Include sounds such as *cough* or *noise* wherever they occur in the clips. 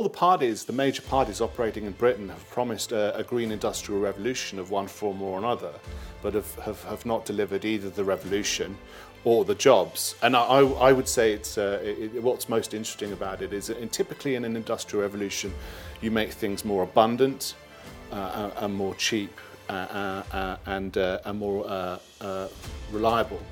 all the parties, the major parties operating in Britain, have promised a, a green industrial revolution of one form or another, but have, have, have not delivered either the revolution or the jobs. And I, I would say it's uh, it, what's most interesting about it is that in, typically in an industrial revolution, you make things more abundant uh, and more cheap uh, uh, uh and, uh, and more reliable.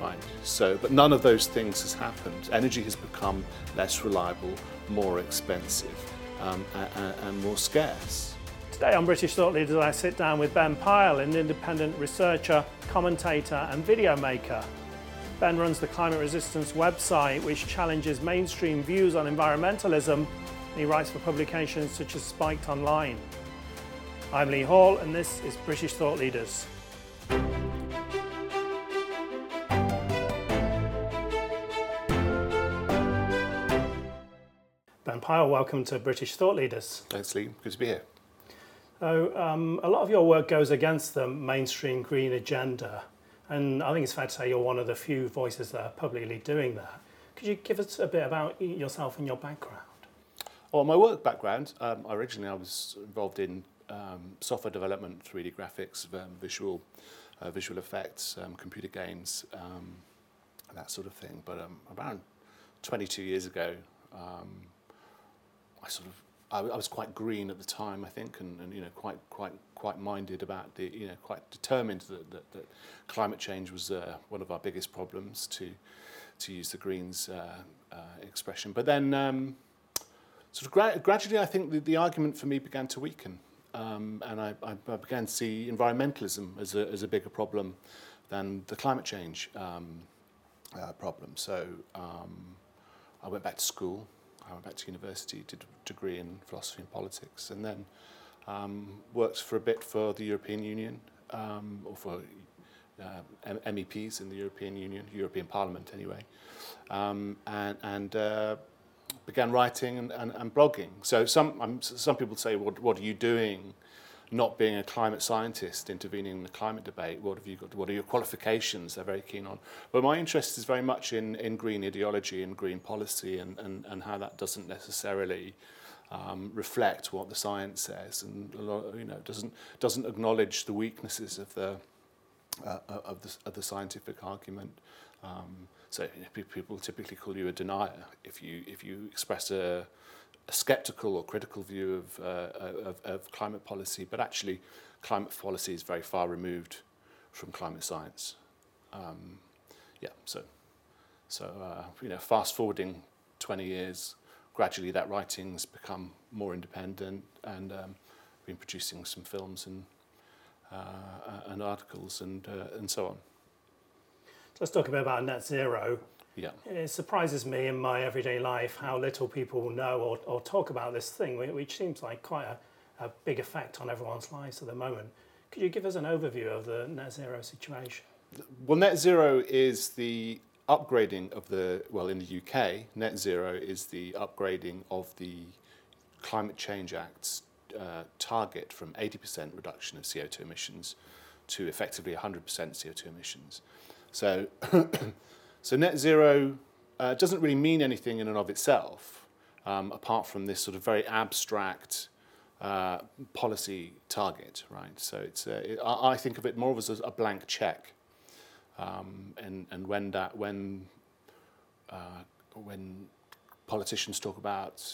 Right. So, but none of those things has happened. Energy has become less reliable, more expensive, um, and, and more scarce. Today on British Thought Leaders, I sit down with Ben Pile, an independent researcher, commentator, and video maker. Ben runs the Climate Resistance website, which challenges mainstream views on environmentalism, and he writes for publications such as Spiked Online. I'm Lee Hall, and this is British Thought Leaders. Pile, welcome to British Thought Leaders. Thanks, Lee. Good to be here. So, um, a lot of your work goes against the mainstream green agenda. And I think it's fair to say you're one of the few voices that are publicly doing that. Could you give us a bit about yourself and your background? Well, my work background, um, originally I was involved in um, software development, 3D graphics, um, visual, uh, visual effects, um, computer games, um, that sort of thing. But um, around 22 years ago, um, I sort of I, I was quite green at the time, I think, and, and you know quite quite quite minded about the you know quite determined that that, that climate change was uh, one of our biggest problems to to use the Greens uh, uh, expression. But then um, sort of gra- gradually, I think the, the argument for me began to weaken, um, and I, I, began to see environmentalism as a as a bigger problem than the climate change um, uh, problem. So um, I went back to school. I went back to university, did a degree in philosophy and politics, and then um, worked for a bit for the European Union um, or for uh, MEPs in the European Union, European Parliament anyway, um, and, and uh, began writing and, and, and blogging. So some, um, some people say, what, what are you doing? Not being a climate scientist intervening in the climate debate, what have you got, what are your qualifications they're very keen on. But my interest is very much in, in green ideology and green policy and, and, and how that doesn't necessarily um, reflect what the science says and a lot, you know, doesn't, doesn't acknowledge the weaknesses of the, uh, of, the, of the scientific argument. Um, so you know, people typically call you a denier if you, if you express a, a skeptical or critical view of, uh, of, of climate policy, but actually climate policy is very far removed from climate science. Um, yeah, so, so uh, you know, fast forwarding 20 years, gradually that writing's become more independent and um, been producing some films and, uh, and articles and, uh, and so on. Let's talk a bit about net zero. Yeah. It surprises me in my everyday life how little people know or, or talk about this thing, which seems like quite a, a big effect on everyone's lives at the moment. Could you give us an overview of the net zero situation? Well, net zero is the upgrading of the, well, in the UK, net zero is the upgrading of the Climate Change Act's uh, target from 80% reduction of CO2 emissions to effectively 100% CO2 emissions. So *clears throat* So net zero uh, doesn't really mean anything in and of itself, um, apart from this sort of very abstract uh, policy target, right? So it's uh, it, I think of it more as a blank check, um, and and when that when uh, when politicians talk about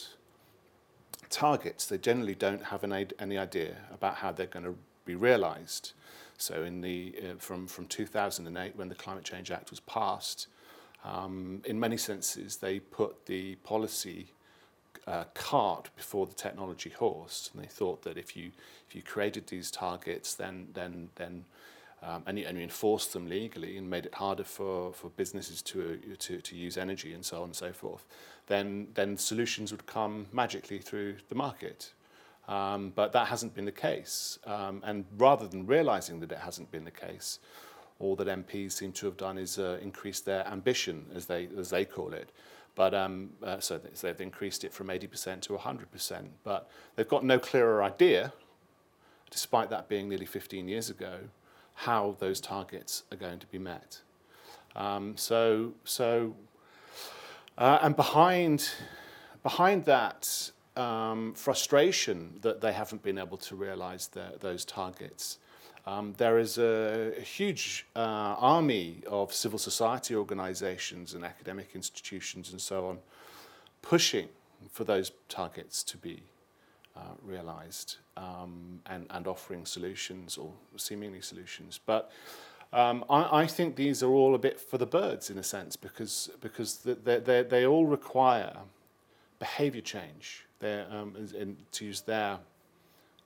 targets, they generally don't have an, any idea about how they're going to be realised. So in the uh, from from 2008, when the Climate Change Act was passed, um, in many senses, they put the policy uh, cart before the technology horse, and they thought that if you if you created these targets, then then then um, and, you, and you enforced them legally and made it harder for, for businesses to, to, to use energy and so on and so forth, then, then solutions would come magically through the market. Um, but that hasn't been the case. Um, and rather than realizing that it hasn't been the case, all that MPs seem to have done is uh, increase their ambition, as they, as they call it. But um, uh, so they've increased it from 80% to 100%. But they've got no clearer idea, despite that being nearly 15 years ago, how those targets are going to be met. Um, so, so uh, and behind, behind that um, frustration that they haven't been able to realize those targets. Um, there is a, a huge uh, army of civil society organizations and academic institutions and so on pushing for those targets to be uh, realized um, and, and offering solutions or seemingly solutions. But um, I, I think these are all a bit for the birds in a sense because, because they, they, they all require behavior change um, in, to use their,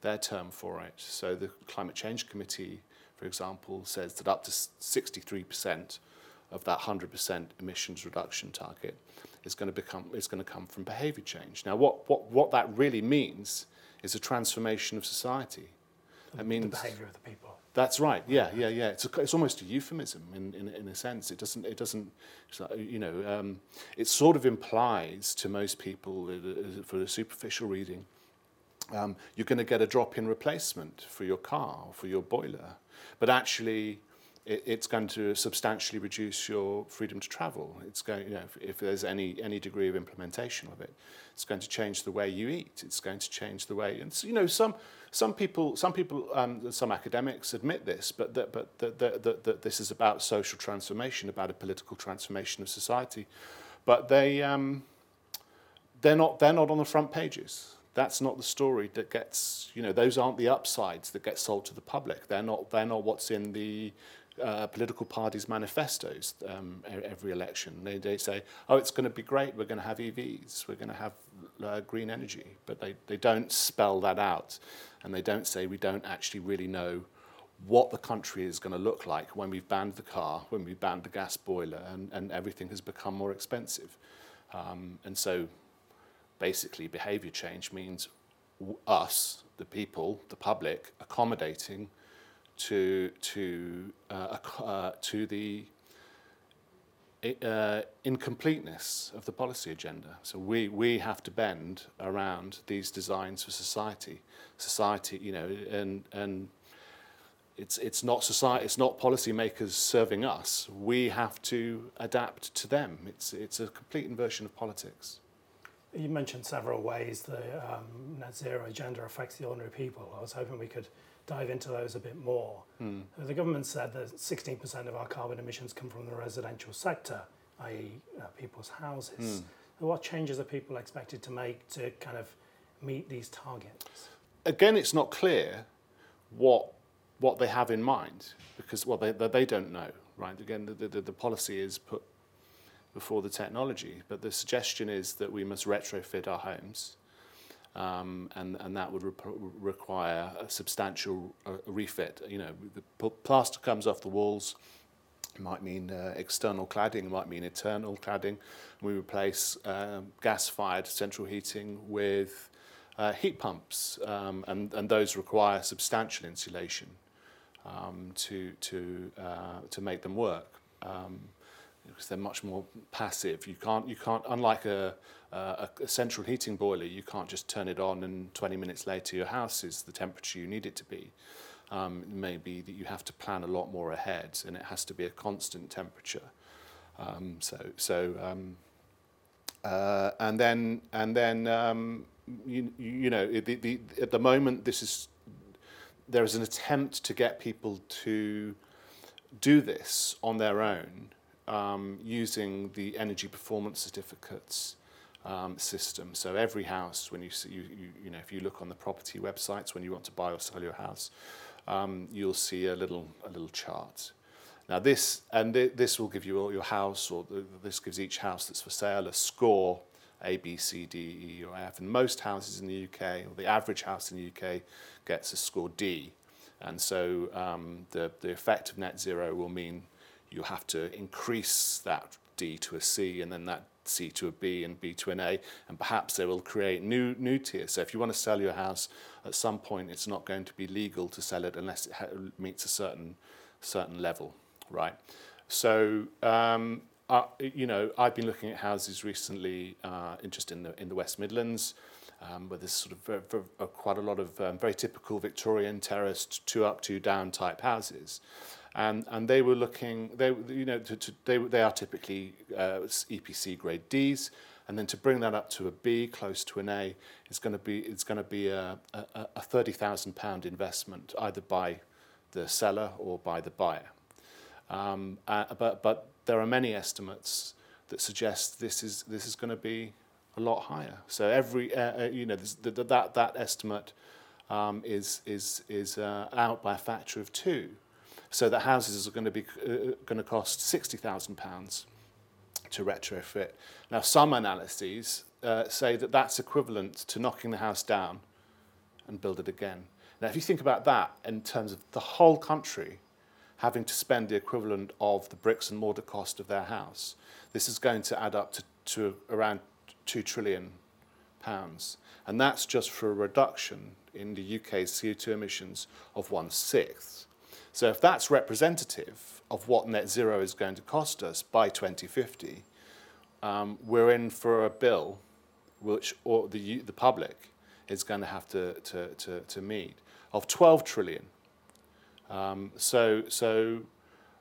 their term for it. So the Climate Change Committee, for example, says that up to 63% of that 100% emissions reduction target is going to become is going to come from behavior change. Now, what, what, what that really means is a transformation of society. That means the behavior of the people. That's right. Yeah, yeah, yeah. It's, a, it's almost a euphemism in, in, in a sense. It doesn't. It doesn't. you know, um, it sort of implies to most people, uh, for a superficial reading, um, you're going to get a drop-in replacement for your car or for your boiler, but actually, it, it's going to substantially reduce your freedom to travel. It's going, you know, if, if there's any any degree of implementation of it, it's going to change the way you eat. It's going to change the way, and you know, some some people, some people, um, some academics admit this, but that, but that, that, that, that this is about social transformation, about a political transformation of society. But they, um, they're not, they're not on the front pages. That's not the story that gets, you know, those aren't the upsides that get sold to the public. They're not, they're not what's in the uh, political parties' manifestos um, every election. They, they say, oh, it's going to be great, we're going to have EVs, we're going to have uh, green energy, but they, they don't spell that out. And they don't say we don't actually really know what the country is going to look like when we've banned the car, when we've banned the gas boiler, and, and everything has become more expensive. Um, and so basically, behavior change means us, the people, the public, accommodating to to uh, uh, to the uh, incompleteness of the policy agenda. So we we have to bend around these designs for society. Society, you know, and and it's it's not society, it's not policymakers serving us. We have to adapt to them. It's it's a complete inversion of politics. You mentioned several ways the um, net zero agenda affects the ordinary people. I was hoping we could dive into those a bit more. Mm. The government said that 16% of our carbon emissions come from the residential sector, i.e., uh, people's houses. Mm. what changes are people expected to make to kind of meet these targets? Again, it's not clear what what they have in mind because well they they don't know right again the, the, the policy is put before the technology but the suggestion is that we must retrofit our homes um, and, and that would re require a substantial uh, refit. You know, the plaster comes off the walls, it might mean uh, external cladding, it might mean internal cladding. We replace um, gas-fired central heating with uh, heat pumps, um, and, and those require substantial insulation um, to, to, uh, to make them work. Um, because they're much more passive. You can't, you can't unlike a, a, central heating boiler, you can't just turn it on and 20 minutes later your house is the temperature you need it to be. Um, it may be that you have to plan a lot more ahead and it has to be a constant temperature. Um, so, so um, uh, and then, and then um, you, you know, the, the, at the moment, this is there is an attempt to get people to do this on their own um, using the energy performance certificates um, system. So every house, when you see, you, you, you know, if you look on the property websites when you want to buy or sell your house, um, you'll see a little a little chart. Now this and th this will give you all your house, or the, this gives each house that's for sale a score A, B, C, D, E, or F. And most houses in the UK, or the average house in the UK, gets a score D. And so um, the the effect of net zero will mean you have to increase that D to a C, and then that C to a B and B to an A, and perhaps they will create new new tiers. So if you want to sell your house, at some point it's not going to be legal to sell it unless it meets a certain certain level, right? So um, uh, you know, I've been looking at houses recently, uh, just in the in the West Midlands. Um, where there's sort of very, very, uh, quite a lot of um, very typical Victorian terraced two up, two down type houses and and they were looking they you know to, to, they they are typically uh, EPC grade Ds and then to bring that up to a B, close to an A, is going to be it's going to be a, a, a thirty thousand pound investment either by the seller or by the buyer. Um, uh, but but there are many estimates that suggest this is this is going to be a lot higher. So every uh, uh, you know this, the, the, that that estimate um, is is is uh, out by a factor of two. So that houses are going to be uh, going to cost sixty thousand pounds to retrofit. Now, some analyses uh, say that that's equivalent to knocking the house down and build it again. Now, if you think about that in terms of the whole country having to spend the equivalent of the bricks and mortar cost of their house, this is going to add up to, to around two trillion pounds. And that's just for a reduction in the UK's CO2 emissions of one sixth. So if that's representative of what net zero is going to cost us by 2050, um, we're in for a bill which or the, the public is going to have to, to, to, to meet of 12 trillion. Um, so so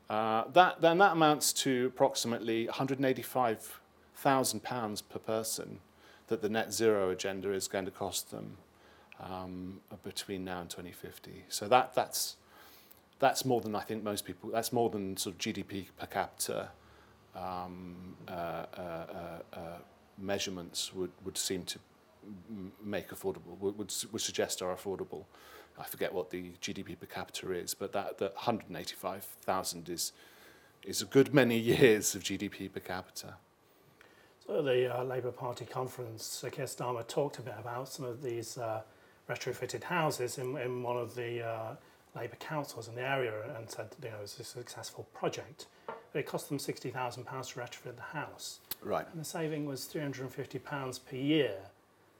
uh, that, then that amounts to approximately 185,000 pounds per person that the net zero agenda is going to cost them um, between now and 2050. So that, that's, that's more than I think most people, that's more than sort of GDP per capita um, uh, uh, uh, uh, measurements would, would seem to make affordable, would, would, would suggest are affordable. I forget what the GDP per capita is, but that, that 185,000 is, is a good many *laughs* years of GDP per capita. So at the uh, Labour Party conference, Sir Keir Starmer talked a bit about some of these uh, retrofitted houses in, in one of the Labour councils in the area and said you know, it was a successful project. But it cost them £60,000 to retrofit the house. Right. And the saving was £350 per year.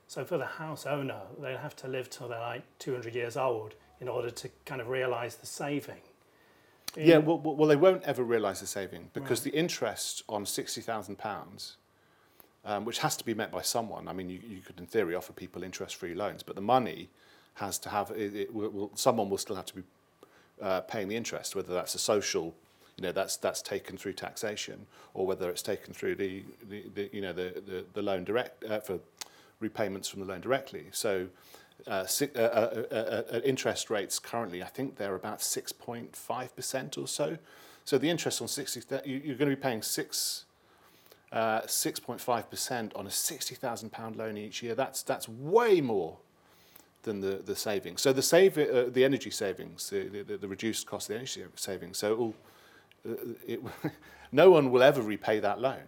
So for the house owner, they'd have to live till they're like 200 years old in order to kind of realise the saving. Yeah, well, well, they won't ever realise the saving because Right. the interest on £60,000, um, which has to be met by someone, I mean, you, you could in theory offer people interest-free loans, but the money has to have, it, it will, someone will still have to be uh, paying the interest, whether that's a social, you know, that's, that's taken through taxation, or whether it's taken through the, the, the you know, the, the, the loan direct, uh, for repayments from the loan directly. So uh, si- uh, uh, uh, uh, uh, interest rates currently, I think they're about 6.5% or so. So the interest on 60, th- you- you're going to be paying six, uh, 6.5% on a 60,000 pound loan each year. That's, that's way more than the, the savings. So the, save, uh, the energy savings, the, the, the reduced cost of the energy savings, so it will, uh, it, *laughs* no one will ever repay that loan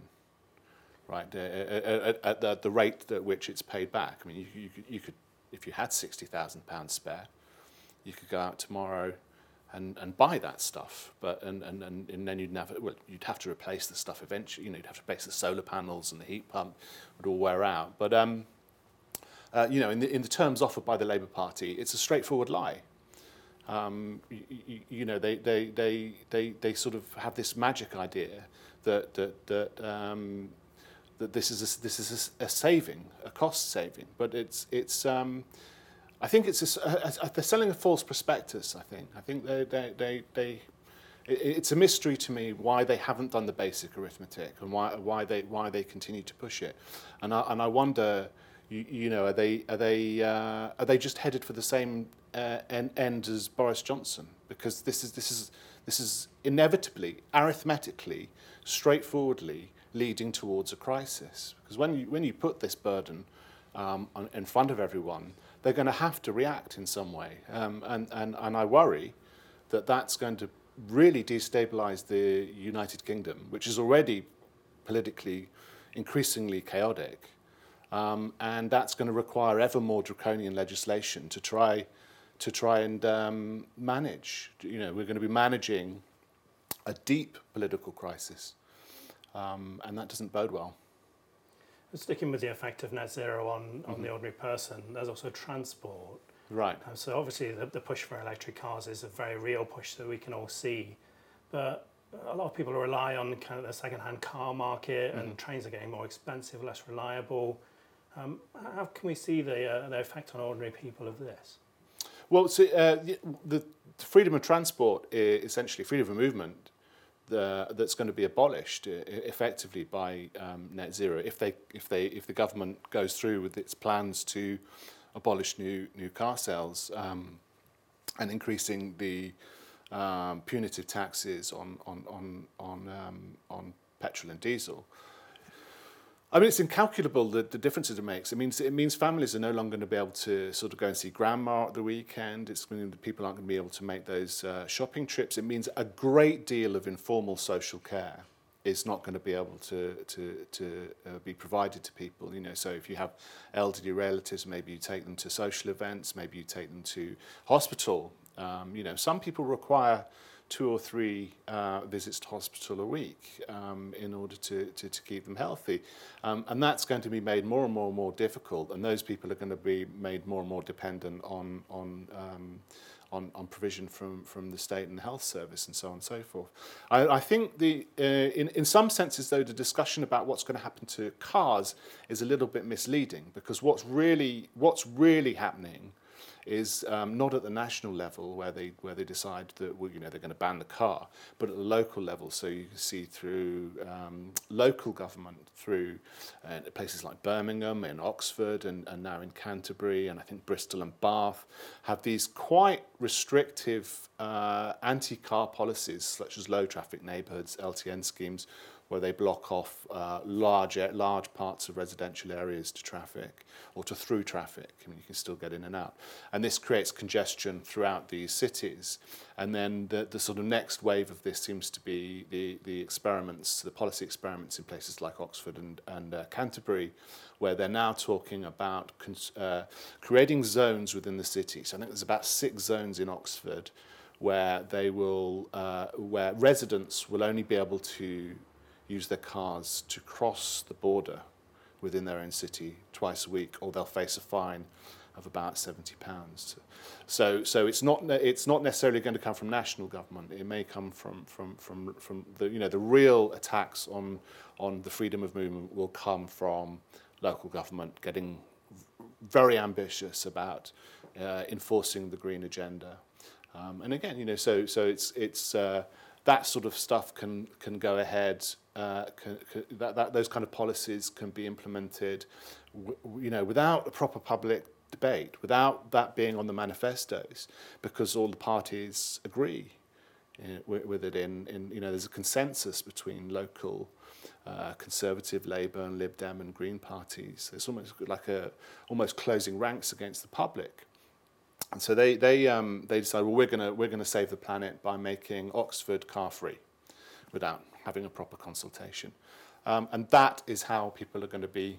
right, uh, at, at the, rate at which it's paid back. I mean, you, you, you could, if you had £60,000 spare, you could go out tomorrow and, and buy that stuff. But, and, and, and, and then you'd, never, well, you'd have to replace the stuff eventually. You know, you'd have to replace the solar panels and the heat pump would all wear out. But, um, uh, you know, in the, in the terms offered by the Labour Party, it's a straightforward lie. Um, you, you, know, they, they, they, they, they sort of have this magic idea that, that, that um, that this is a, this is a, a saving, a cost saving, but it's it's. Um, I think it's a, a- they're selling a false prospectus. I think I think they they they. they it, it's a mystery to me why they haven't done the basic arithmetic and why why they why they continue to push it, and I, and I wonder, you, you know, are they are they uh, are they just headed for the same uh, end, end as Boris Johnson? Because this is this is this is inevitably, arithmetically, straightforwardly leading towards a crisis. Because when you, when you put this burden um, on, in front of everyone, they're going to have to react in some way. Um, and, and, and I worry that that's going to really destabilize the United Kingdom, which is already politically increasingly chaotic. Um, and that's going to require ever more draconian legislation to try to try and um, manage. You know, we're going to be managing a deep political crisis, um, and that doesn't bode well. Sticking with the effect of net zero on, on Mm-hmm. the ordinary person, there's also transport. Right. So obviously the, the push for electric cars is a very real push that we can all see. But a lot of people rely on kind of the second-hand car market and trains are getting more expensive, less reliable. Um, how can we see the, uh, the effect on ordinary people of this? Well, so, uh, the freedom of transport, essentially freedom of movement, the, that's going to be abolished effectively by um, net zero if they if they if the government goes through with its plans to abolish new new car sales um, and increasing the um, punitive taxes on on on on um, on petrol and diesel. I mean, it's incalculable the, the differences it makes. It means it means families are no longer going to be able to sort of go and see grandma at the weekend. It's meaning that people aren't going to be able to make those uh, shopping trips. It means a great deal of informal social care is not going to be able to to to uh, be provided to people. You know, so if you have elderly relatives, maybe you take them to social events, maybe you take them to hospital. Um, you know, some people require two or three uh, visits to hospital a week um, in order to, to, to keep them healthy. Um, and that's going to be made more and more and more difficult, and those people are going to be made more and more dependent on, on, um, on, on provision from, from the state and the health service and so on and so forth. I, I think the, uh, in, in some senses, though, the discussion about what's going to happen to cars is a little bit misleading because what's really, what's really happening is um, not at the national level where they where they decide that well, you know they're going to ban the car, but at the local level. So you can see through um, local government, through uh, places like Birmingham and Oxford, and, and now in Canterbury, and I think Bristol and Bath have these quite restrictive uh, anti-car policies, such as low traffic neighbourhoods, LTN schemes, where they block off uh, large, large parts of residential areas to traffic or to through traffic. I mean, you can still get in and out. And this creates congestion throughout these cities. And then the, the sort of next wave of this seems to be the, the experiments, the policy experiments in places like Oxford and, and uh, Canterbury, where they're now talking about uh, creating zones within the city. So I think there's about six zones in Oxford where they will, uh, where residents will only be able to use their cars to cross the border within their own city twice a week, or they'll face a fine of about 70 pounds. So, so it's not it's not necessarily going to come from national government. It may come from from from from the you know the real attacks on on the freedom of movement will come from local government getting very ambitious about uh, enforcing the green agenda. Um, and again, you know, so so it's it's uh, that sort of stuff can can go ahead uh, can, can, that, that those kind of policies can be implemented, w- you know, without a proper public debate, without that being on the manifestos, because all the parties agree with, with it. In, in you know, there's a consensus between local uh, Conservative, Labour, and Lib Dem and Green parties. It's almost like a almost closing ranks against the public. And so they they um, they decide, well, we're gonna we're gonna save the planet by making Oxford car free, without having a proper consultation. Um, and that is how people are going to be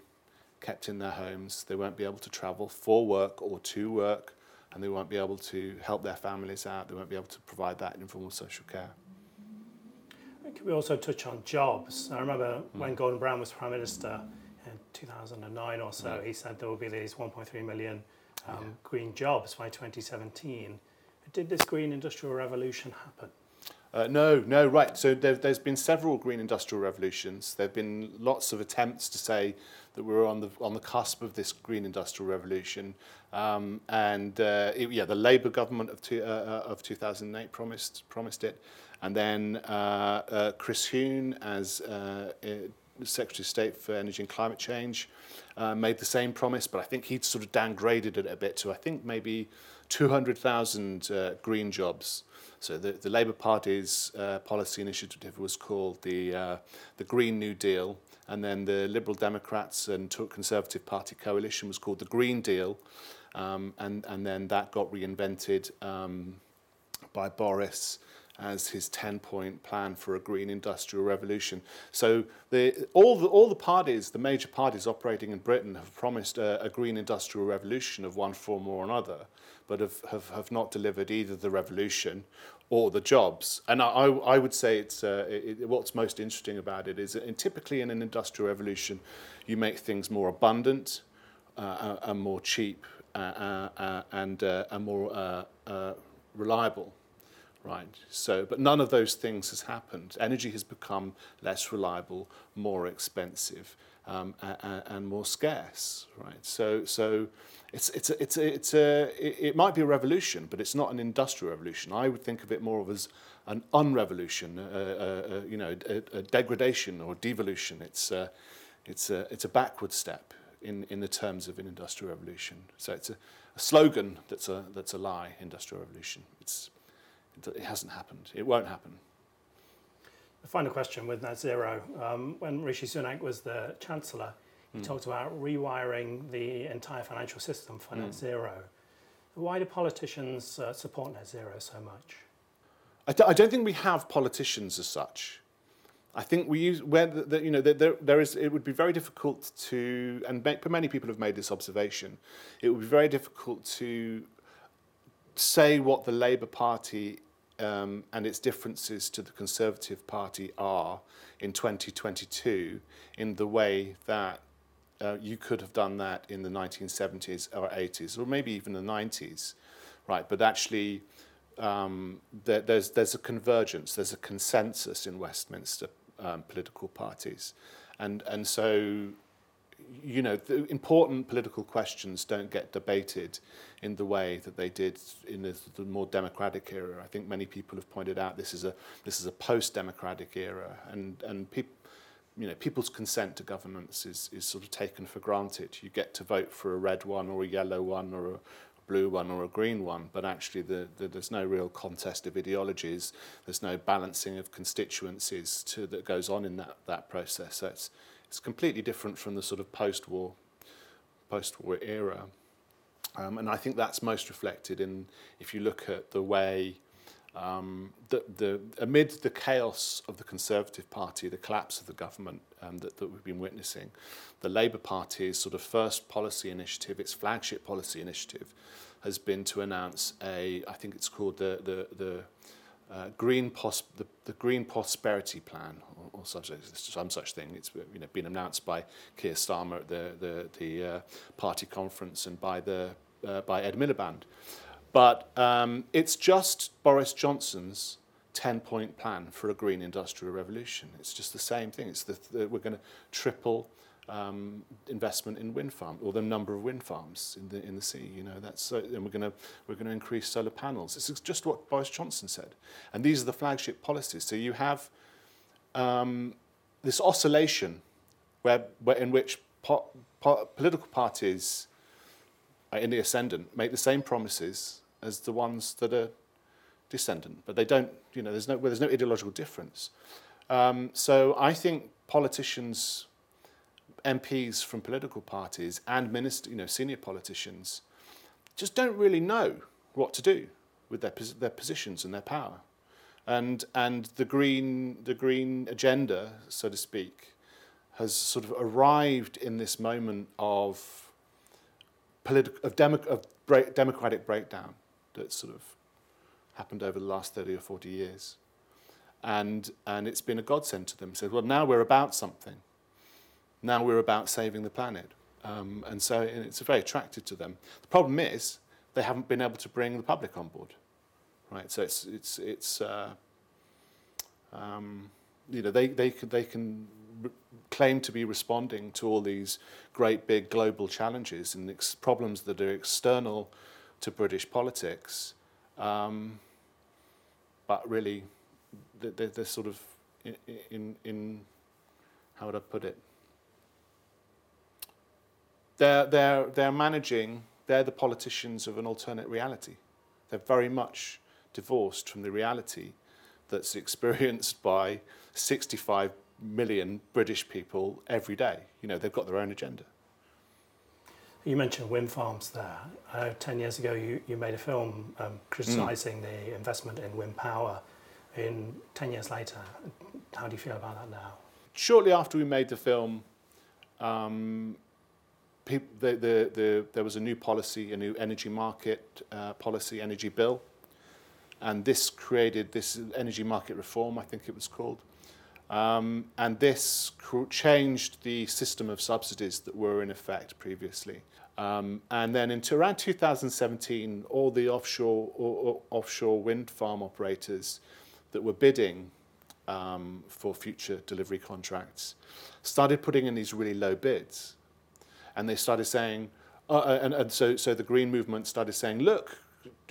kept in their homes. They won't be able to travel for work or to work, and they won't be able to help their families out. They won't be able to provide that informal social care. Can we also touch on jobs? I remember mm. when Gordon Brown was Prime Minister in 2009 or so, mm. he said there will be these 1.3 million um, yeah. green jobs by 2017. Did this green industrial revolution happen? Uh, no, no, right. So there, there's been several green industrial revolutions. There have been lots of attempts to say that we're on the on the cusp of this green industrial revolution. Um, and uh, it, yeah, the Labour government of, two, uh, uh of 2008 promised promised it, and then uh, uh, Chris Huhne as uh, Secretary of State for Energy and Climate Change made the same promise, but I think he'd sort of downgraded it a bit to I think maybe 200,000 uh, green jobs. So the, the Labour Party's uh, policy initiative was called the, uh, the Green New Deal, and then the Liberal Democrats and Conservative Party coalition was called the Green Deal, um, and, and then that got reinvented um, by Boris as his 10-point plan for a green industrial revolution. So the, all, the, all the parties, the major parties operating in Britain have promised a, a green industrial revolution of one form or another but have, have, have not delivered either the revolution or the jobs. And I, I would say it's, uh, it, what's most interesting about it is that typically in an industrial revolution, you make things more abundant uh, uh and more cheap uh, uh, uh, and, and more reliable. Right. So, but none of those things has happened. Energy has become less reliable, more expensive, um, and, and more scarce, right? So, so it's, it's, a, it's, a, it's a, it, might be a revolution, but it's not an industrial revolution. I would think of it more of as an unrevolution, you know, a, a degradation or devolution. It's, uh, it's, a, it's a backward step in, in the terms of an industrial revolution. So it's a, a slogan that's a, that's a lie, industrial revolution. It's, it, it hasn't happened. It won't happen. The final question with net zero. Um, when Rishi Sunak was the Chancellor, he mm. talked about rewiring the entire financial system for mm. net zero. Why do politicians uh, support net zero so much? I d- I don't think we have politicians as such. I think we use where the, the, you know there, there is it would be very difficult to and many people have made this observation. It would be very difficult to say what the Labour Party um, and its differences to the Conservative Party are in 2022 in the way that uh, you could have done that in the 1970s or 80s or maybe even the 90s, right? But actually, um, there, there's there's a convergence, there's a consensus in Westminster um, political parties, and and so you know, the important political questions don't get debated in the way that they did in the, the more democratic era. I think many people have pointed out this is a this is a post-democratic era, and and people. You know, people's consent to governments is, is sort of taken for granted. You get to vote for a red one or a yellow one or a blue one or a green one, but actually the, the, there's no real contest of ideologies. There's no balancing of constituencies to, that goes on in that, that process. It's, completely different from the sort of post-war post-war era. Um, and I think that's most reflected in if you look at the way um, the, the, amid the chaos of the Conservative Party, the collapse of the government um, that, that we've been witnessing, the Labour Party's sort of first policy initiative, its flagship policy initiative, has been to announce a, I think it's called the, the, the uh, green pos- the, the Green Prosperity Plan, or, such, some such thing. It's you know, been announced by Keir Starmer at the, the, the uh, party conference and by, the, uh, by Ed Miliband. But um, it's just Boris Johnson's 10-point plan for a green industrial revolution. It's just the same thing. It's the, the, we're going to triple um, investment in wind farm or the number of wind farms in the in the sea. You know that's so, and we're going we're going to increase solar panels. It's just what Boris Johnson said, and these are the flagship policies. So you have um, this oscillation where, where in which po- po- political parties in the ascendant make the same promises as the ones that are descendant, but they don't. You know, there's no well, there's no ideological difference. Um, so I think politicians MPs from political parties and minister, you know, senior politicians just don't really know what to do with their, their positions and their power. And, and the, green, the green agenda, so to speak, has sort of arrived in this moment of, politi- of, demo- of break- democratic breakdown that sort of happened over the last 30 or 40 years. And, and it's been a godsend to them. So, well, now we're about something. Now we're about saving the planet. Um, and so it's very attractive to them. The problem is they haven't been able to bring the public on board, right? So it's it's it's uh, um, you know they they can they can claim to be responding to all these great big global challenges and ex- problems that are external to British politics, um, but really they're, they're sort of in, in in how would I put it? they're, they're, they're managing, they're the politicians of an alternate reality. They're very much divorced from the reality that's experienced by 65 million British people every day. You know, they've got their own agenda. You mentioned wind farms there. Uh, 10 years ago, you, you made a film um, criticising mm. the investment in wind power. In 10 years later, how do you feel about that now? Shortly after we made the film, um, the, the, the, there was a new policy, a new energy market uh, policy, energy bill, and this created this energy market reform, I think it was called. Um, and this changed the system of subsidies that were in effect previously. Um, and then into around 2017, all the offshore, or, or offshore wind farm operators that were bidding um, for future delivery contracts, started putting in these really low bids. And they started saying, uh, uh and, and so, so the green movement started saying, look,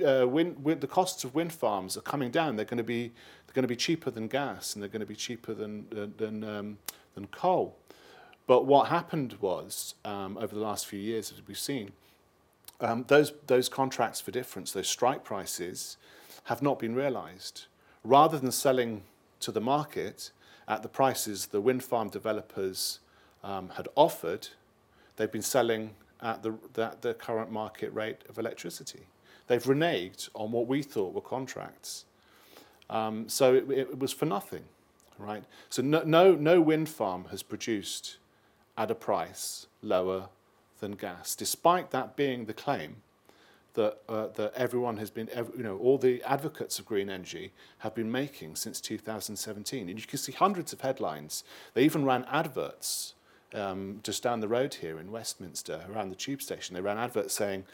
uh, wind, wind, the costs of wind farms are coming down. They're going to be they're going to be cheaper than gas, and they're going to be cheaper than than than, um, than coal. But what happened was um, over the last few years, as we've seen, um, those those contracts for difference, those strike prices, have not been realised. Rather than selling to the market at the prices the wind farm developers um, had offered, they've been selling at the, the, the current market rate of electricity. They've reneged on what we thought were contracts. Um, so it, it was for nothing, right? So no, no, no wind farm has produced at a price lower than gas, despite that being the claim that, uh, that everyone has been, you know, all the advocates of green energy have been making since 2017. And you can see hundreds of headlines. They even ran adverts um, just down the road here in Westminster, around the tube station. They ran adverts saying,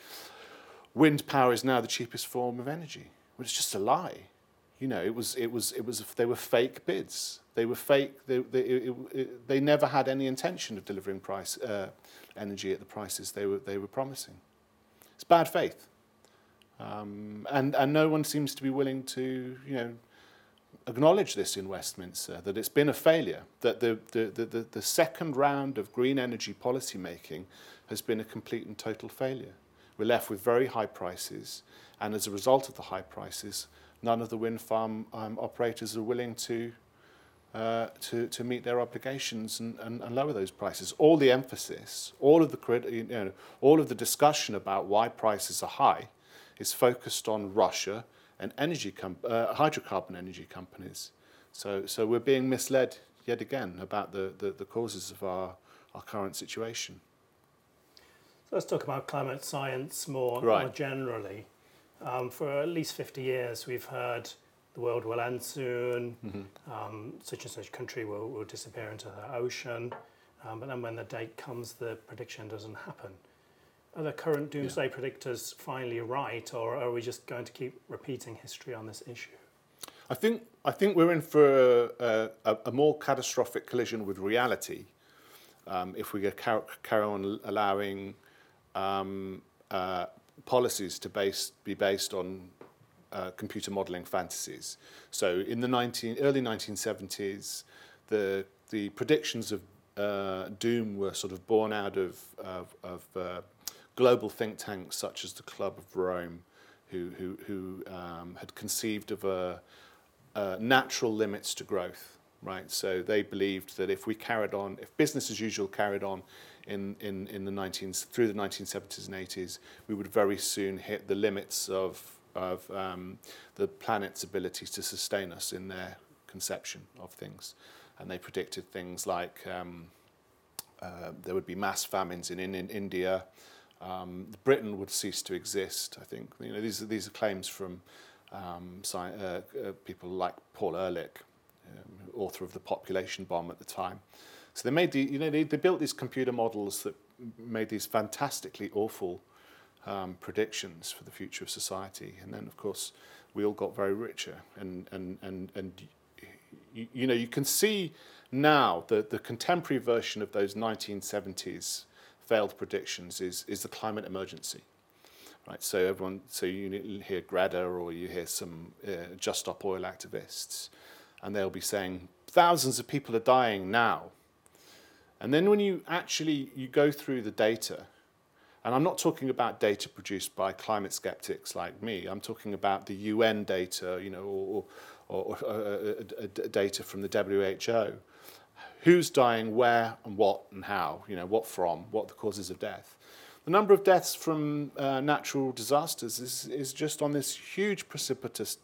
wind power is now the cheapest form of energy. Well, it's just a lie. You know, it was, it was, it was, they were fake bids. They were fake. They, they, it, it, they never had any intention of delivering price uh, energy at the prices they were, they were promising. It's bad faith. Um, and, and no one seems to be willing to, you know, acknowledge this in Westminster, that it's been a failure, that the, the, the, the second round of green energy policy making has been a complete and total failure. We're left with very high prices, and as a result of the high prices, none of the wind farm um, operators are willing to, uh, to, to meet their obligations and, and, and lower those prices. All the emphasis, all of the, you know, all of the discussion about why prices are high is focused on Russia and energy com- uh, hydrocarbon energy companies. So, so we're being misled yet again about the, the, the causes of our, our current situation. So let's talk about climate science more, right. more generally. Um, for at least 50 years, we've heard the world will end soon, mm-hmm. um, such and such country will, will disappear into the ocean. Um, but then when the date comes, the prediction doesn't happen. Are the current doomsday yeah. predictors finally right, or are we just going to keep repeating history on this issue? I think I think we're in for a, a, a more catastrophic collision with reality um, if we carry, carry on allowing um, uh, policies to base, be based on uh, computer modeling fantasies. So in the 19, early 1970s, the, the predictions of uh, doom were sort of born out of, of, of uh, global think tanks such as the Club of Rome, who, who, who um, had conceived of a, a natural limits to growth, right? So they believed that if we carried on, if business as usual carried on in, in, in the 19, through the 1970s and 80s, we would very soon hit the limits of, of um, the planet's ability to sustain us in their conception of things. And they predicted things like um, uh, there would be mass famines in, in, in India, um, Britain would cease to exist. I think you know these are these are claims from um, sci- uh, uh, people like Paul Ehrlich, um, author of the population bomb at the time. So they made the you know they, they built these computer models that made these fantastically awful um, predictions for the future of society, and then of course we all got very richer and and and and you, you know you can see now the the contemporary version of those 1970s failed predictions is, is the climate emergency. Right, so everyone, so you hear Greta or you hear some uh, Just Stop Oil activists, and they'll be saying thousands of people are dying now. And then when you actually you go through the data, and I'm not talking about data produced by climate skeptics like me. I'm talking about the UN data, you know, or, or, or uh, uh, uh data from the WHO who's dying, where, and what, and how, you know, what from, what the causes of death. The number of deaths from uh, natural disasters is, is just on this huge precipitous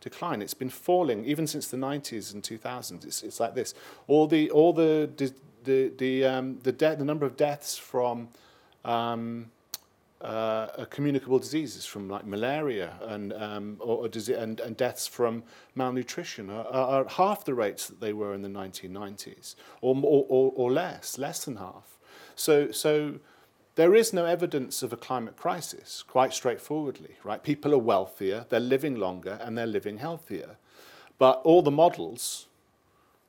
decline. It's been falling even since the 90s and 2000s. It's, it's like this. All the, all the, the, the, um, the, de- the number of deaths from um, uh, communicable diseases from like malaria and, um, or, or disease, and, and deaths from malnutrition are, are, half the rates that they were in the 1990s, or, or, or less, less than half. So, so there is no evidence of a climate crisis, quite straightforwardly, right? People are wealthier, they're living longer, and they're living healthier. But all the models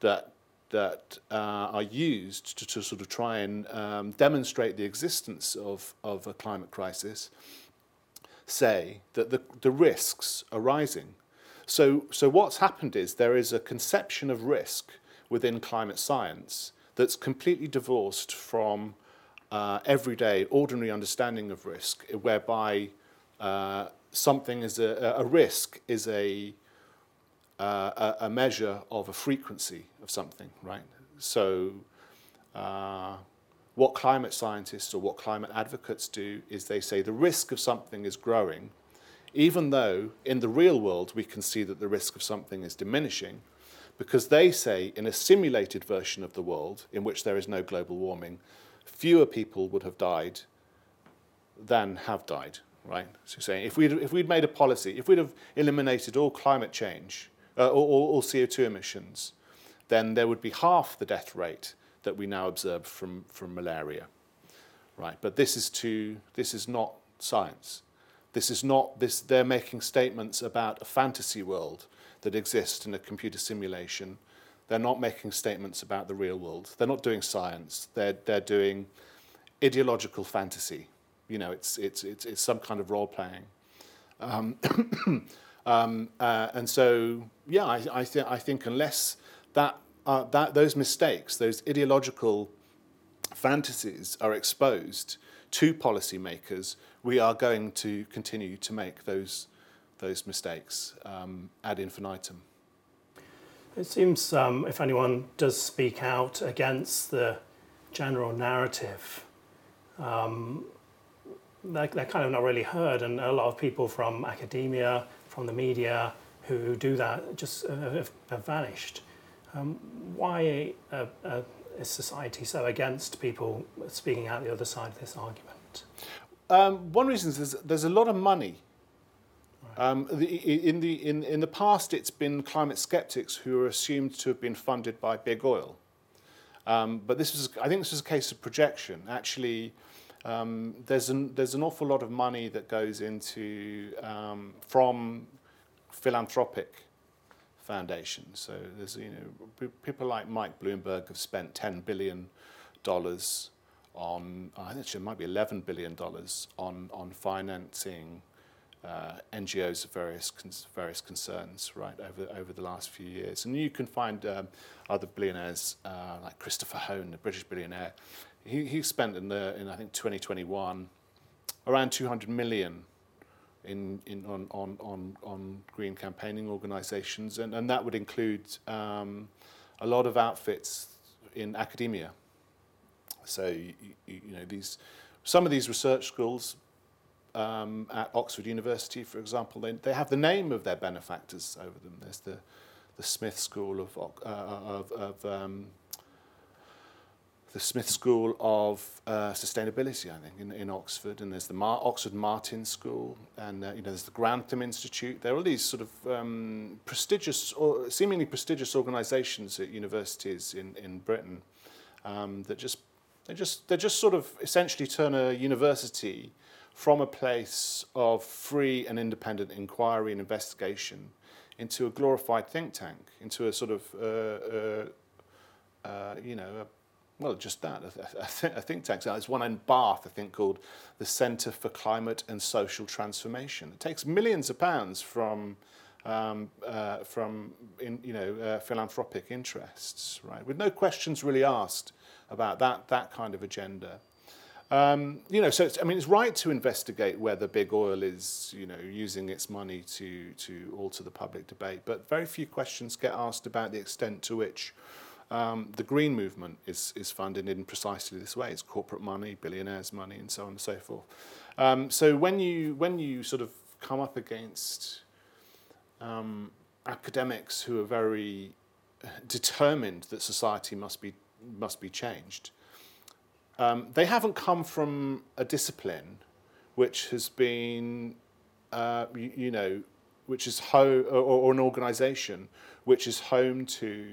that that uh, are used to, to sort of try and um, demonstrate the existence of, of a climate crisis say that the, the risks are rising. So, so what's happened is there is a conception of risk within climate science that's completely divorced from uh, everyday, ordinary understanding of risk, whereby uh, something is a, a risk is a uh, a, measure of a frequency of something, right? So, uh, what climate scientists or what climate advocates do is they say the risk of something is growing, even though in the real world we can see that the risk of something is diminishing, because they say in a simulated version of the world in which there is no global warming, fewer people would have died than have died, right? So saying if we'd, if we'd made a policy, if we'd have eliminated all climate change, uh, all, all CO2 emissions, then there would be half the death rate that we now observe from, from malaria. Right? But this is, to, this is not science. This is not, this, they're making statements about a fantasy world that exists in a computer simulation. They're not making statements about the real world. They're not doing science. They're, they're doing ideological fantasy. You know, it's, it's, it's, it's some kind of role playing. Um, *coughs* Um, uh, and so, yeah, I, I, th- I think unless that, uh, that those mistakes, those ideological fantasies are exposed to policymakers, we are going to continue to make those, those mistakes um, ad infinitum. It seems um, if anyone does speak out against the general narrative, um, they're, they're kind of not really heard, and a lot of people from academia, from the media who do that just have, have, vanished. Um, why uh, uh, is society so against people speaking out the other side of this argument? Um, one reason is there's a lot of money. Um, the, in, the, in, in the past, it's been climate skeptics who are assumed to have been funded by big oil. Um, but this was, I think this was a case of projection. Actually, um, there's, an, there's an awful lot of money that goes into um, from philanthropic foundations. So there's you know people like Mike Bloomberg have spent 10 billion dollars on I think it might be 11 billion dollars on on financing uh, NGOs of various various concerns right over over the last few years, and you can find um, other billionaires uh, like Christopher Hohn, the British billionaire. He he spent in the in I think 2021 around 200 million in, in on, on, on, on green campaigning organisations, and, and that would include um, a lot of outfits in academia. So you, you, you know these some of these research schools um, at Oxford University, for example, they, they have the name of their benefactors over them. There's the, the Smith School of, uh, of, of um, the Smith School of uh, Sustainability, I think, in, in Oxford, and there's the Mar- Oxford Martin School, and uh, you know there's the Grantham Institute. There are all these sort of um, prestigious, or seemingly prestigious organisations at universities in in Britain um, that just they just they just sort of essentially turn a university from a place of free and independent inquiry and investigation into a glorified think tank, into a sort of, uh, uh, uh, you know, a, well, just that, a, a, think tank. There's one in Bath, I think, called the Centre for Climate and Social Transformation. It takes millions of pounds from um, uh, from in, you know uh, philanthropic interests, right? With no questions really asked about that that kind of agenda. Um, you know, so I mean, it's right to investigate whether big oil is, you know, using its money to to alter the public debate, but very few questions get asked about the extent to which um, the green movement is is funded in precisely this way. It's corporate money, billionaires' money, and so on and so forth. Um, so when you when you sort of come up against um, academics who are very determined that society must be must be changed um, they haven't come from a discipline which has been, uh, you, you, know, which is home, or, or, an organisation which is home to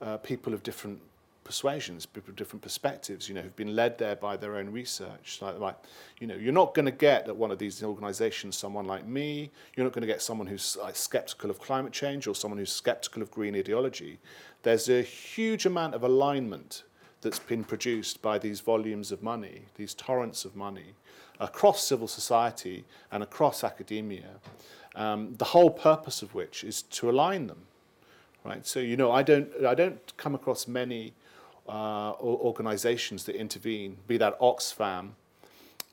uh, people of different persuasions, people of different perspectives, you know, who've been led there by their own research. Like, like you know, you're not going to get at one of these organizations someone like me. You're not going to get someone who's like, skeptical of climate change or someone who's skeptical of green ideology. There's a huge amount of alignment that's been produced by these volumes of money, these torrents of money, across civil society and across academia, um, the whole purpose of which is to align them. Right? So, you know, I don't, I don't come across many uh, organizations that intervene, be that Oxfam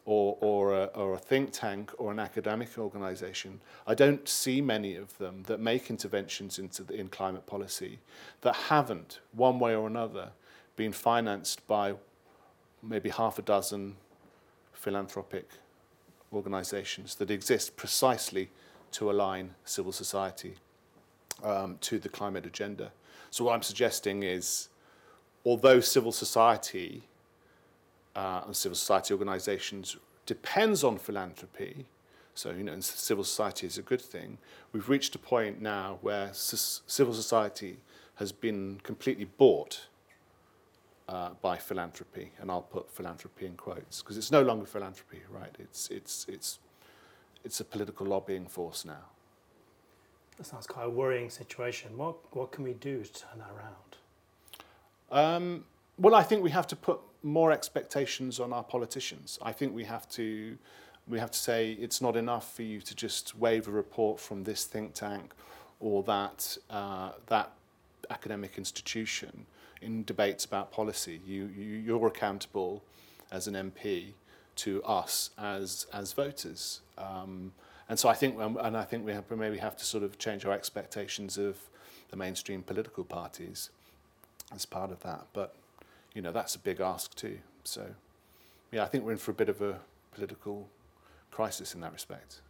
or, or, a, or a think tank or an academic organization. I don't see many of them that make interventions into the, in climate policy that haven't, one way or another, been financed by maybe half a dozen philanthropic organizations that exist precisely to align civil society um, to the climate agenda. So, what I'm suggesting is although civil society uh, and civil society organizations depends on philanthropy, so you know, civil society is a good thing, we've reached a point now where civil society has been completely bought uh, by philanthropy, and I'll put philanthropy in quotes because it's no longer philanthropy, right? It's it's it's it's a political lobbying force now. That sounds quite a worrying situation. What what can we do to turn that around? Um, well, I think we have to put more expectations on our politicians. I think we have to we have to say it's not enough for you to just wave a report from this think tank or that uh, that academic institution in debates about policy. You, you, you're accountable as an MP to us as, as voters. Um, and so I think, um, and I think we have, maybe have to sort of change our expectations of the mainstream political parties as part of that. But, you know, that's a big ask too. So, yeah, I think we're in for a bit of a political crisis in that respect.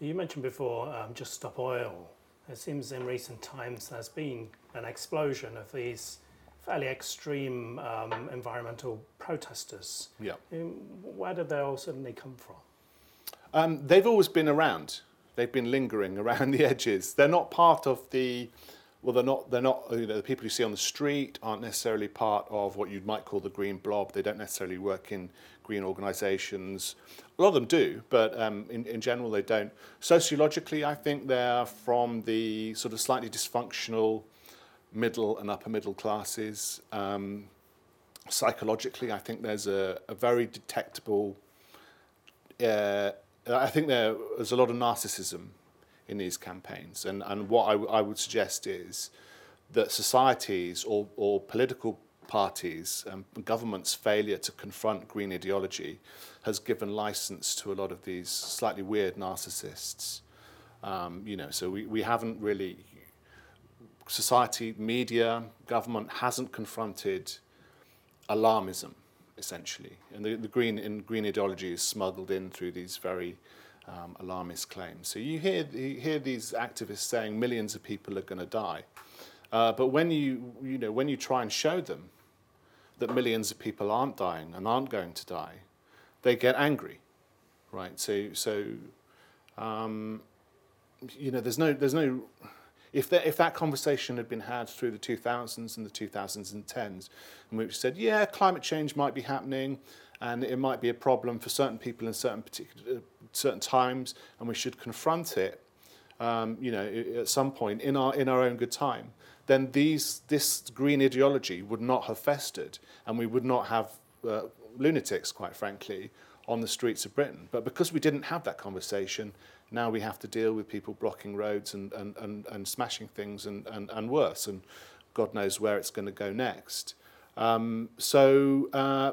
You mentioned before um, Just Stop Oil. It seems in recent times there's been an explosion of these fairly extreme um, environmental protesters. Yeah. Where did they all suddenly come from? Um, they've always been around. They've been lingering *laughs* around the edges. They're not part of the well, they're not. They're not. You know, the people you see on the street aren't necessarily part of what you might call the green blob. They don't necessarily work in green organisations. A lot of them do, but um, in, in general they don't. Sociologically, I think they're from the sort of slightly dysfunctional middle and upper middle classes. Um, psychologically, I think there's a, a very detectable. Uh, I think there, there's a lot of narcissism in these campaigns, and and what I, w- I would suggest is that societies or, or political parties and governments' failure to confront green ideology has given license to a lot of these slightly weird narcissists. Um, you know, so we, we haven't really society, media, government hasn't confronted alarmism, essentially. And the, the green, in green ideology is smuggled in through these very um, alarmist claims. So you hear, you hear these activists saying millions of people are going to die. Uh, but when you, you, know, when you try and show them that millions of people aren't dying and aren't going to die, they get angry, right? So, so um, you know, there's no, there's no if, that, if that conversation had been had through the 2000s and the 2010s, and we said, yeah, climate change might be happening, and it might be a problem for certain people in certain particular certain times, and we should confront it, um, you know, at some point in our in our own good time, then these this green ideology would not have festered, and we would not have uh, lunatics, quite frankly, on the streets of Britain. But because we didn't have that conversation, now we have to deal with people blocking roads and, and, and, and smashing things and, and, and worse, and God knows where it's going to go next. Um, so uh,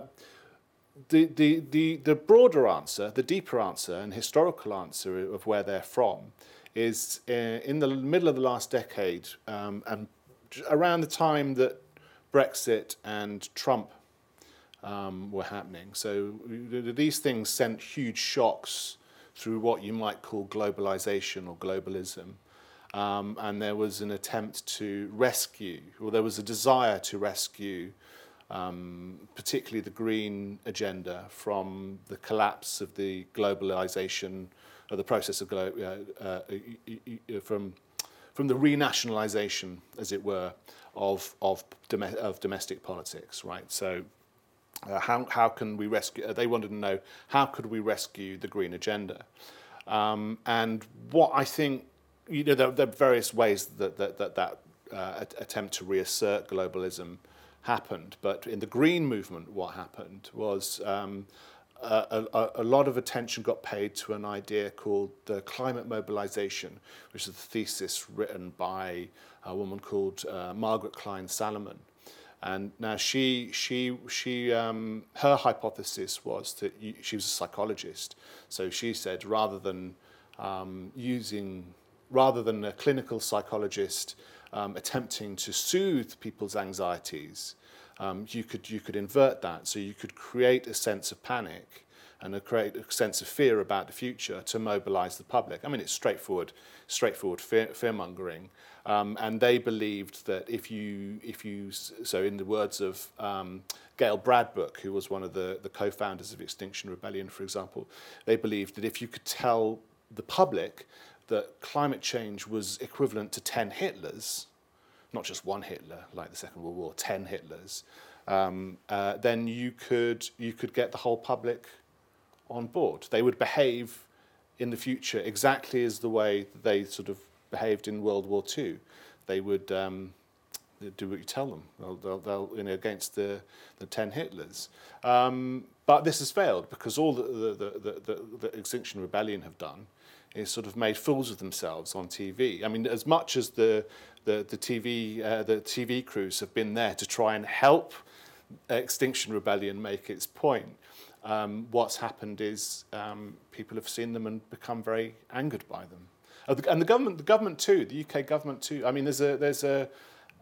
the, the, the, the broader answer, the deeper answer, and historical answer of where they're from is uh, in the middle of the last decade um, and around the time that Brexit and Trump um, were happening. So these things sent huge shocks through what you might call globalization or globalism. Um, and there was an attempt to rescue, or there was a desire to rescue, um, particularly the green agenda, from the collapse of the globalization, of the process of glo- uh, uh, from from the renationalization, as it were, of of, dom- of domestic politics, right? So. Uh, how, how can we rescue? Uh, they wanted to know how could we rescue the green agenda, um, and what I think you know there, there are various ways that that that, that uh, attempt to reassert globalism happened. But in the green movement, what happened was um, a, a, a lot of attention got paid to an idea called the climate mobilization, which is a thesis written by a woman called uh, Margaret Klein Salamon. And now she, she, she, um, her hypothesis was that you, she was a psychologist. So she said rather than um, using, rather than a clinical psychologist um, attempting to soothe people's anxieties, um, you could you could invert that. So you could create a sense of panic and a create a sense of fear about the future to mobilize the public. I mean, it's straightforward, straightforward fear, mongering. Um, and they believed that if you, if you, so in the words of um, Gail Bradbrook, who was one of the, the co-founders of Extinction Rebellion, for example, they believed that if you could tell the public that climate change was equivalent to 10 Hitlers, not just one Hitler like the Second World War, 10 Hitlers, um, uh, then you could, you could get the whole public on board. They would behave in the future exactly as the way they sort of behaved in World War II. They would um, do what you tell them. They'll, they'll, they'll you know, against the, the 10 Hitlers. Um, but this has failed because all the, the, the, the, Extinction Rebellion have done is sort of made fools of themselves on TV. I mean, as much as the, the, the, TV, uh, the TV crews have been there to try and help Extinction Rebellion make its point, um, what's happened is um, people have seen them and become very angered by them. Oh, and the government, the government too, the UK government too. I mean, there's a there's a,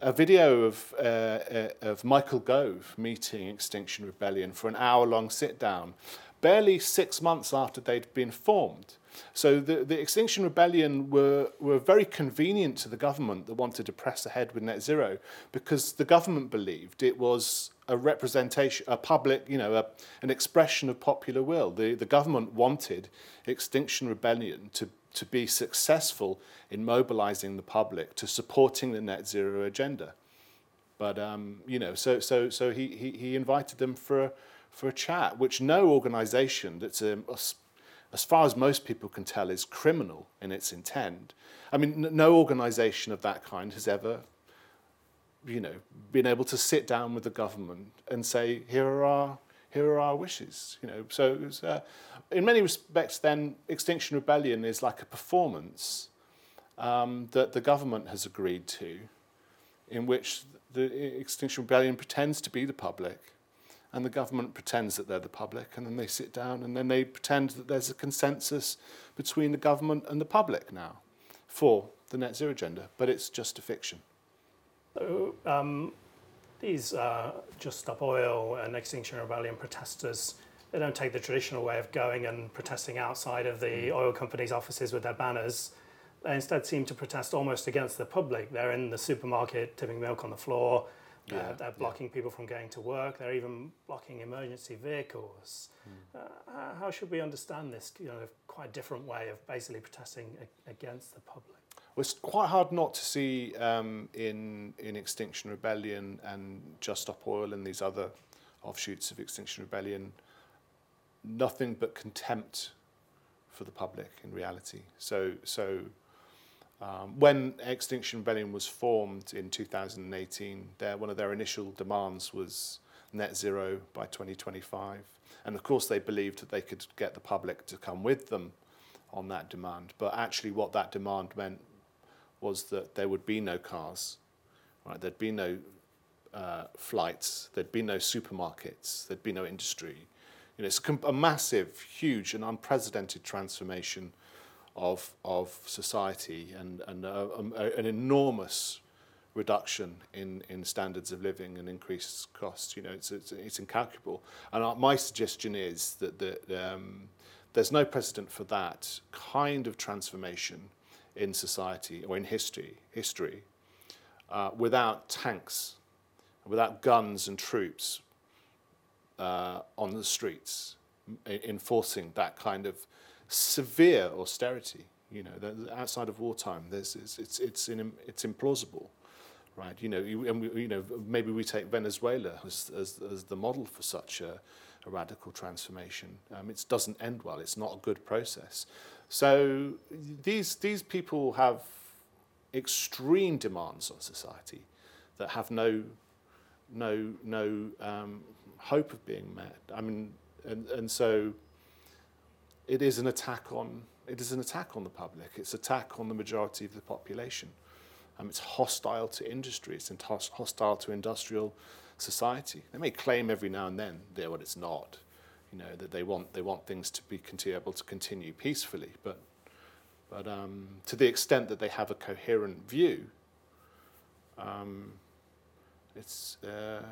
a video of uh, uh, of Michael Gove meeting Extinction Rebellion for an hour-long sit-down, barely six months after they'd been formed. So the, the Extinction Rebellion were, were very convenient to the government that wanted to press ahead with net zero because the government believed it was a representation, a public, you know, a, an expression of popular will. The, the government wanted Extinction Rebellion to, to be successful in mobilizing the public to supporting the net zero agenda. But, um, you know, so, so, so he, he, he invited them for a, for a chat, which no organization that's a as far as most people can tell, is criminal in its intent. I mean, no organization of that kind has ever, you know, been able to sit down with the government and say, here are our, here are our wishes. You know, so was, uh, in many respects, then Extinction Rebellion is like a performance um, that the government has agreed to, in which the Extinction Rebellion pretends to be the public and the government pretends that they're the public, and then they sit down and then they pretend that there's a consensus between the government and the public now for the net zero agenda, but it's just a fiction. So, um, these uh, Just Stop Oil and Extinction Rebellion protesters, they don't take the traditional way of going and protesting outside of the mm. oil companies' offices with their banners. They instead seem to protest almost against the public. They're in the supermarket tipping milk on the floor, yeah, uh, they're blocking yeah. people from going to work. They're even blocking emergency vehicles. Mm. Uh, how should we understand this you know, quite different way of basically protesting a- against the public? Well, it's quite hard not to see um, in, in Extinction Rebellion and Just Stop Oil and these other offshoots of Extinction Rebellion nothing but contempt for the public in reality. So, so when Extinction Rebellion was formed in 2018, their, one of their initial demands was net zero by 2025. And of course, they believed that they could get the public to come with them on that demand. But actually, what that demand meant was that there would be no cars, right? There'd be no uh, flights, there'd be no supermarkets, there'd be no industry. You know, it's a massive, huge, and unprecedented transformation of, of society and, and a, an enormous reduction in, in standards of living and increased costs. You know, it's, it's, it's incalculable. And our, my suggestion is that, that um, there's no precedent for that kind of transformation in society or in history, history uh, without tanks, without guns and troops uh, on the streets, enforcing that kind of severe austerity. You know, outside of wartime, there's, it's, it's, it's, in, it's implausible, right? You know, you, and we, you know, maybe we take Venezuela as, as, as the model for such a, a radical transformation. Um, it doesn't end well. It's not a good process. So these, these people have extreme demands on society that have no, no, no um, hope of being met. I mean, and, and so it is an attack on it is an attack on the public. It's attack on the majority of the population. Um, it's hostile to industry. It's hos- hostile to industrial society. They may claim every now and then they're what it's not. You know that they want they want things to be able to continue peacefully, but but um, to the extent that they have a coherent view, um, it's uh,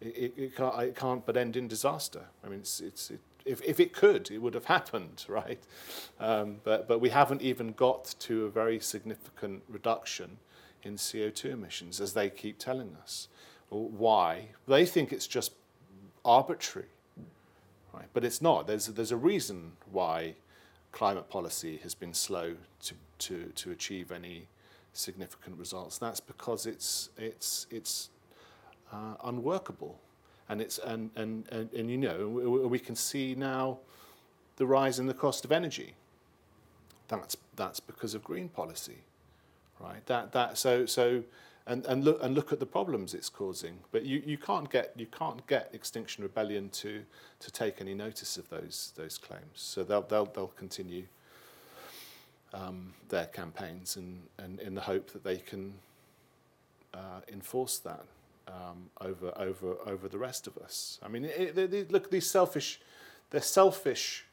it, it, it, can't, it can't but end in disaster. I mean, it's, it's, it, if, if it could, it would have happened, *laughs* right? Um, but, but we haven't even got to a very significant reduction in CO2 emissions, as they keep telling us. Why? They think it's just arbitrary, right? But it's not. There's, there's a reason why climate policy has been slow to, to, to achieve any significant results. That's because it's, it's, it's uh, unworkable. And, it's, and, and, and, and you know, we, we can see now the rise in the cost of energy. That's, that's because of green policy, right? That, that, so, so, and, and, look, and look at the problems it's causing. But you, you, can't get, you can't get Extinction Rebellion to, to take any notice of those, those claims. So they'll, they'll, they'll continue um, their campaigns and, and in the hope that they can uh, enforce that um, over over over the rest of us. I mean, it, look, these selfish, they're selfish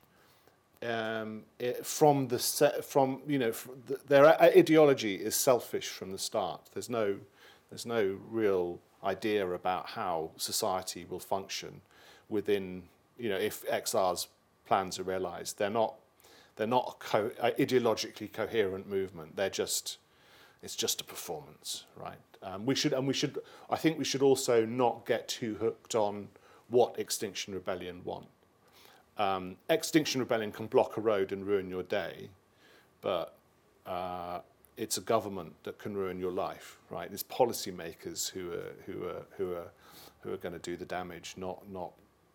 um, from the set, from you know from the, their ideology is selfish from the start. There's no there's no real idea about how society will function within you know if XR's plans are realised. They're not they're not co- ideologically coherent movement. They're just it's just a performance, right? Um, we should, and we should, I think we should also not get too hooked on what Extinction Rebellion want. Um, Extinction Rebellion can block a road and ruin your day, but uh, it's a government that can ruin your life, right? It's policymakers who are who are who are who are going to do the damage, not not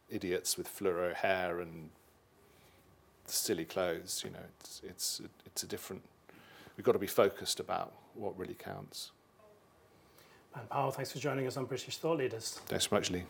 idiots with fluoro hair and silly clothes. You know, it's it's it's a different. We've got to be focused about what really counts. Ben Pile, thanks for joining us on British Thought Leaders. Thanks so much, Lee.